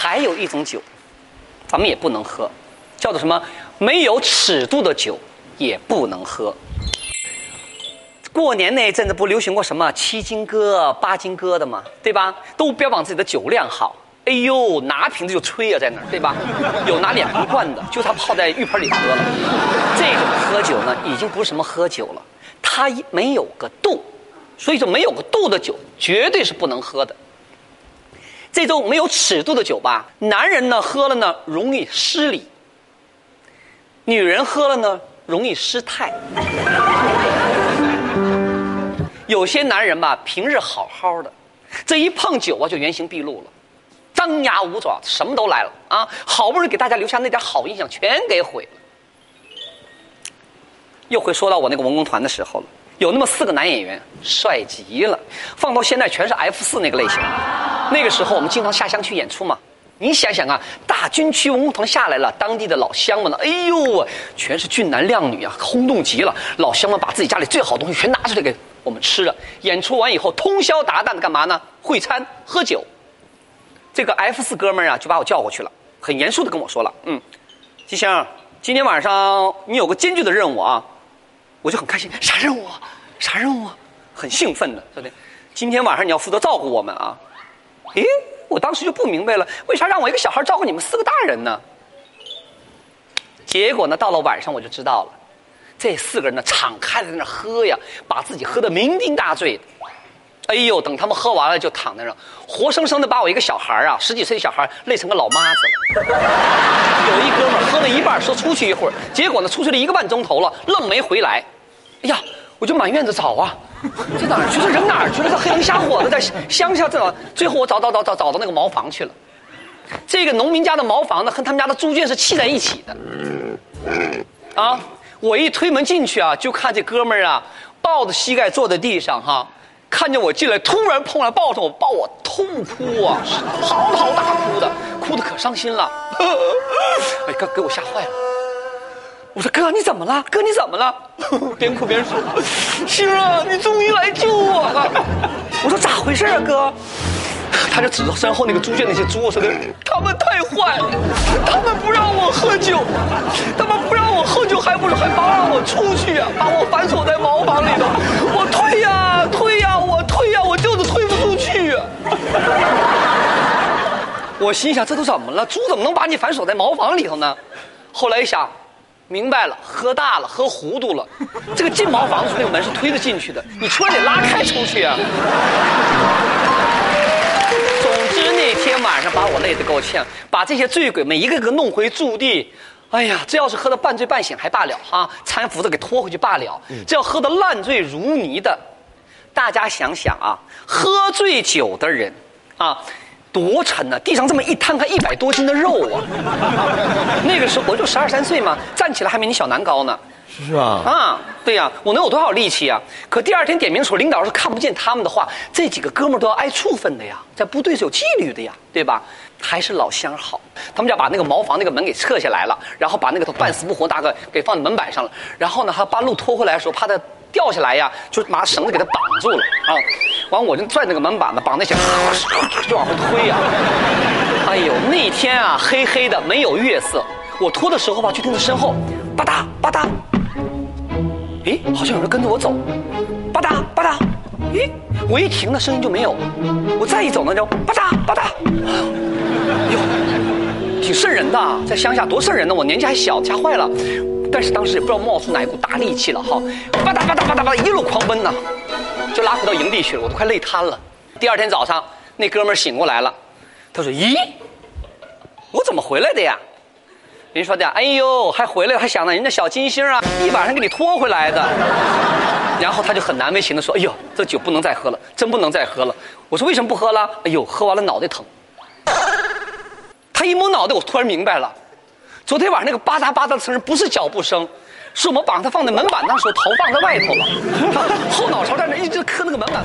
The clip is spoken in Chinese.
还有一种酒，咱们也不能喝，叫做什么？没有尺度的酒也不能喝。过年那一阵子不流行过什么七斤哥、八斤哥的吗？对吧？都标榜自己的酒量好。哎呦，拿瓶子就吹啊，在那，对吧？有拿两瓶灌的，就他泡在浴盆里喝了。这种喝酒呢，已经不是什么喝酒了，它没有个度，所以说没有个度的酒绝对是不能喝的。这种没有尺度的酒吧，男人呢喝了呢容易失礼，女人喝了呢容易失态。有些男人吧，平日好好的，这一碰酒啊，就原形毕露了，张牙舞爪，什么都来了啊！好不容易给大家留下那点好印象，全给毁了。又会说到我那个文工团的时候了，有那么四个男演员，帅极了，放到现在全是 F 四那个类型。那个时候我们经常下乡去演出嘛，你想想啊，大军区文工团下来了，当地的老乡们呢，哎呦，全是俊男靓女啊，轰动极了。老乡们把自己家里最好的东西全拿出来给。我们吃了，演出完以后通宵达旦的干嘛呢？会餐喝酒。这个 F 四哥们儿啊，就把我叫过去了，很严肃的跟我说了：“嗯，吉星，今天晚上你有个艰巨的任务啊！”我就很开心，啥任务？啊？啥任务？啊？很兴奋的，兄弟？今天晚上你要负责照顾我们啊！诶，我当时就不明白了，为啥让我一个小孩照顾你们四个大人呢？结果呢，到了晚上我就知道了。这四个人呢，敞开的在那喝呀，把自己喝得酩酊大醉。哎呦，等他们喝完了，就躺在那，活生生的把我一个小孩啊，十几岁的小孩累成个老妈子了。有一哥们喝了一半，说出去一会儿，结果呢，出去了一个半钟头了，愣没回来。哎呀，我就满院子找啊，这哪儿去？这人哪儿去了？这黑灯瞎火的，在乡下这，最后我找找找找找到那个茅房去了。这个农民家的茅房呢，和他们家的猪圈是砌在一起的。啊。我一推门进去啊，就看这哥们儿啊，抱着膝盖坐在地上哈，看见我进来，突然碰来抱着我，抱我痛哭啊，嚎啕大哭的，哭的可伤心了，哎，哥给我吓坏了。我说哥你怎么了？哥你怎么了？边哭边说，星啊，你终于来救我了。我说咋回事啊哥？他就指着身后那个猪圈那些猪说的，他们太坏了，他们不让我喝酒，他们不让我喝酒，还不是还帮让我出去啊，把我反锁在茅房里头，我推呀推呀，我推呀，我就是推不出去啊。我心想这都怎么了？猪怎么能把你反锁在茅房里头呢？后来一想，明白了，喝大了，喝糊涂了。这个进茅房子那个门是推得进去的，你车得拉开出去啊。总之那天晚上把我累得够呛，把这些醉鬼们一个个弄回驻地。哎呀，这要是喝得半醉半醒还罢了哈，搀扶着给拖回去罢了。这要喝得烂醉如泥的，大家想想啊，喝醉酒的人啊，多沉呐！地上这么一摊开，一百多斤的肉啊。那个时候我就十二三岁嘛，站起来还没你小南高呢。是啊，啊，对呀，我能有多少力气啊？可第二天点名的时候，领导是看不见他们的话，这几个哥们儿都要挨处分的呀，在部队是有纪律的呀，对吧？还是老乡好，他们就把那个茅房那个门给撤下来了，然后把那个半死不活大哥给放在门板上了，然后呢，他把路拖回来的时候，怕他掉下来呀，就拿绳子给他绑住了啊。完，我就拽那个门板子，绑那些，就往回推呀。哎呦，那天啊，黑黑的，没有月色，我拖的时候吧，就听到身后，吧嗒吧嗒。哎，好像有人跟着我走，吧嗒吧嗒，咦，我一停，那声音就没有。我再一走，那就吧嗒吧嗒，哟，挺瘆人的，在乡下多瘆人呢。我年纪还小，吓坏了。但是当时也不知道冒出哪一股大力气了哈，吧嗒吧嗒吧嗒吧嗒，一路狂奔呐，就拉回到营地去了。我都快累瘫了。第二天早上，那哥们儿醒过来了，他说：“咦，我怎么回来的呀？”人说的，哎呦，还回来还想着人家小金星啊，一晚上给你拖回来的。然后他就很难为情的说，哎呦，这酒不能再喝了，真不能再喝了。我说为什么不喝了？哎呦，喝完了脑袋疼。他一摸脑袋，我突然明白了，昨天晚上那个吧嗒吧嗒的声音不是脚步声，是我们把他放在门板那时候头放在外头了，后脑勺在那一直磕那个门板，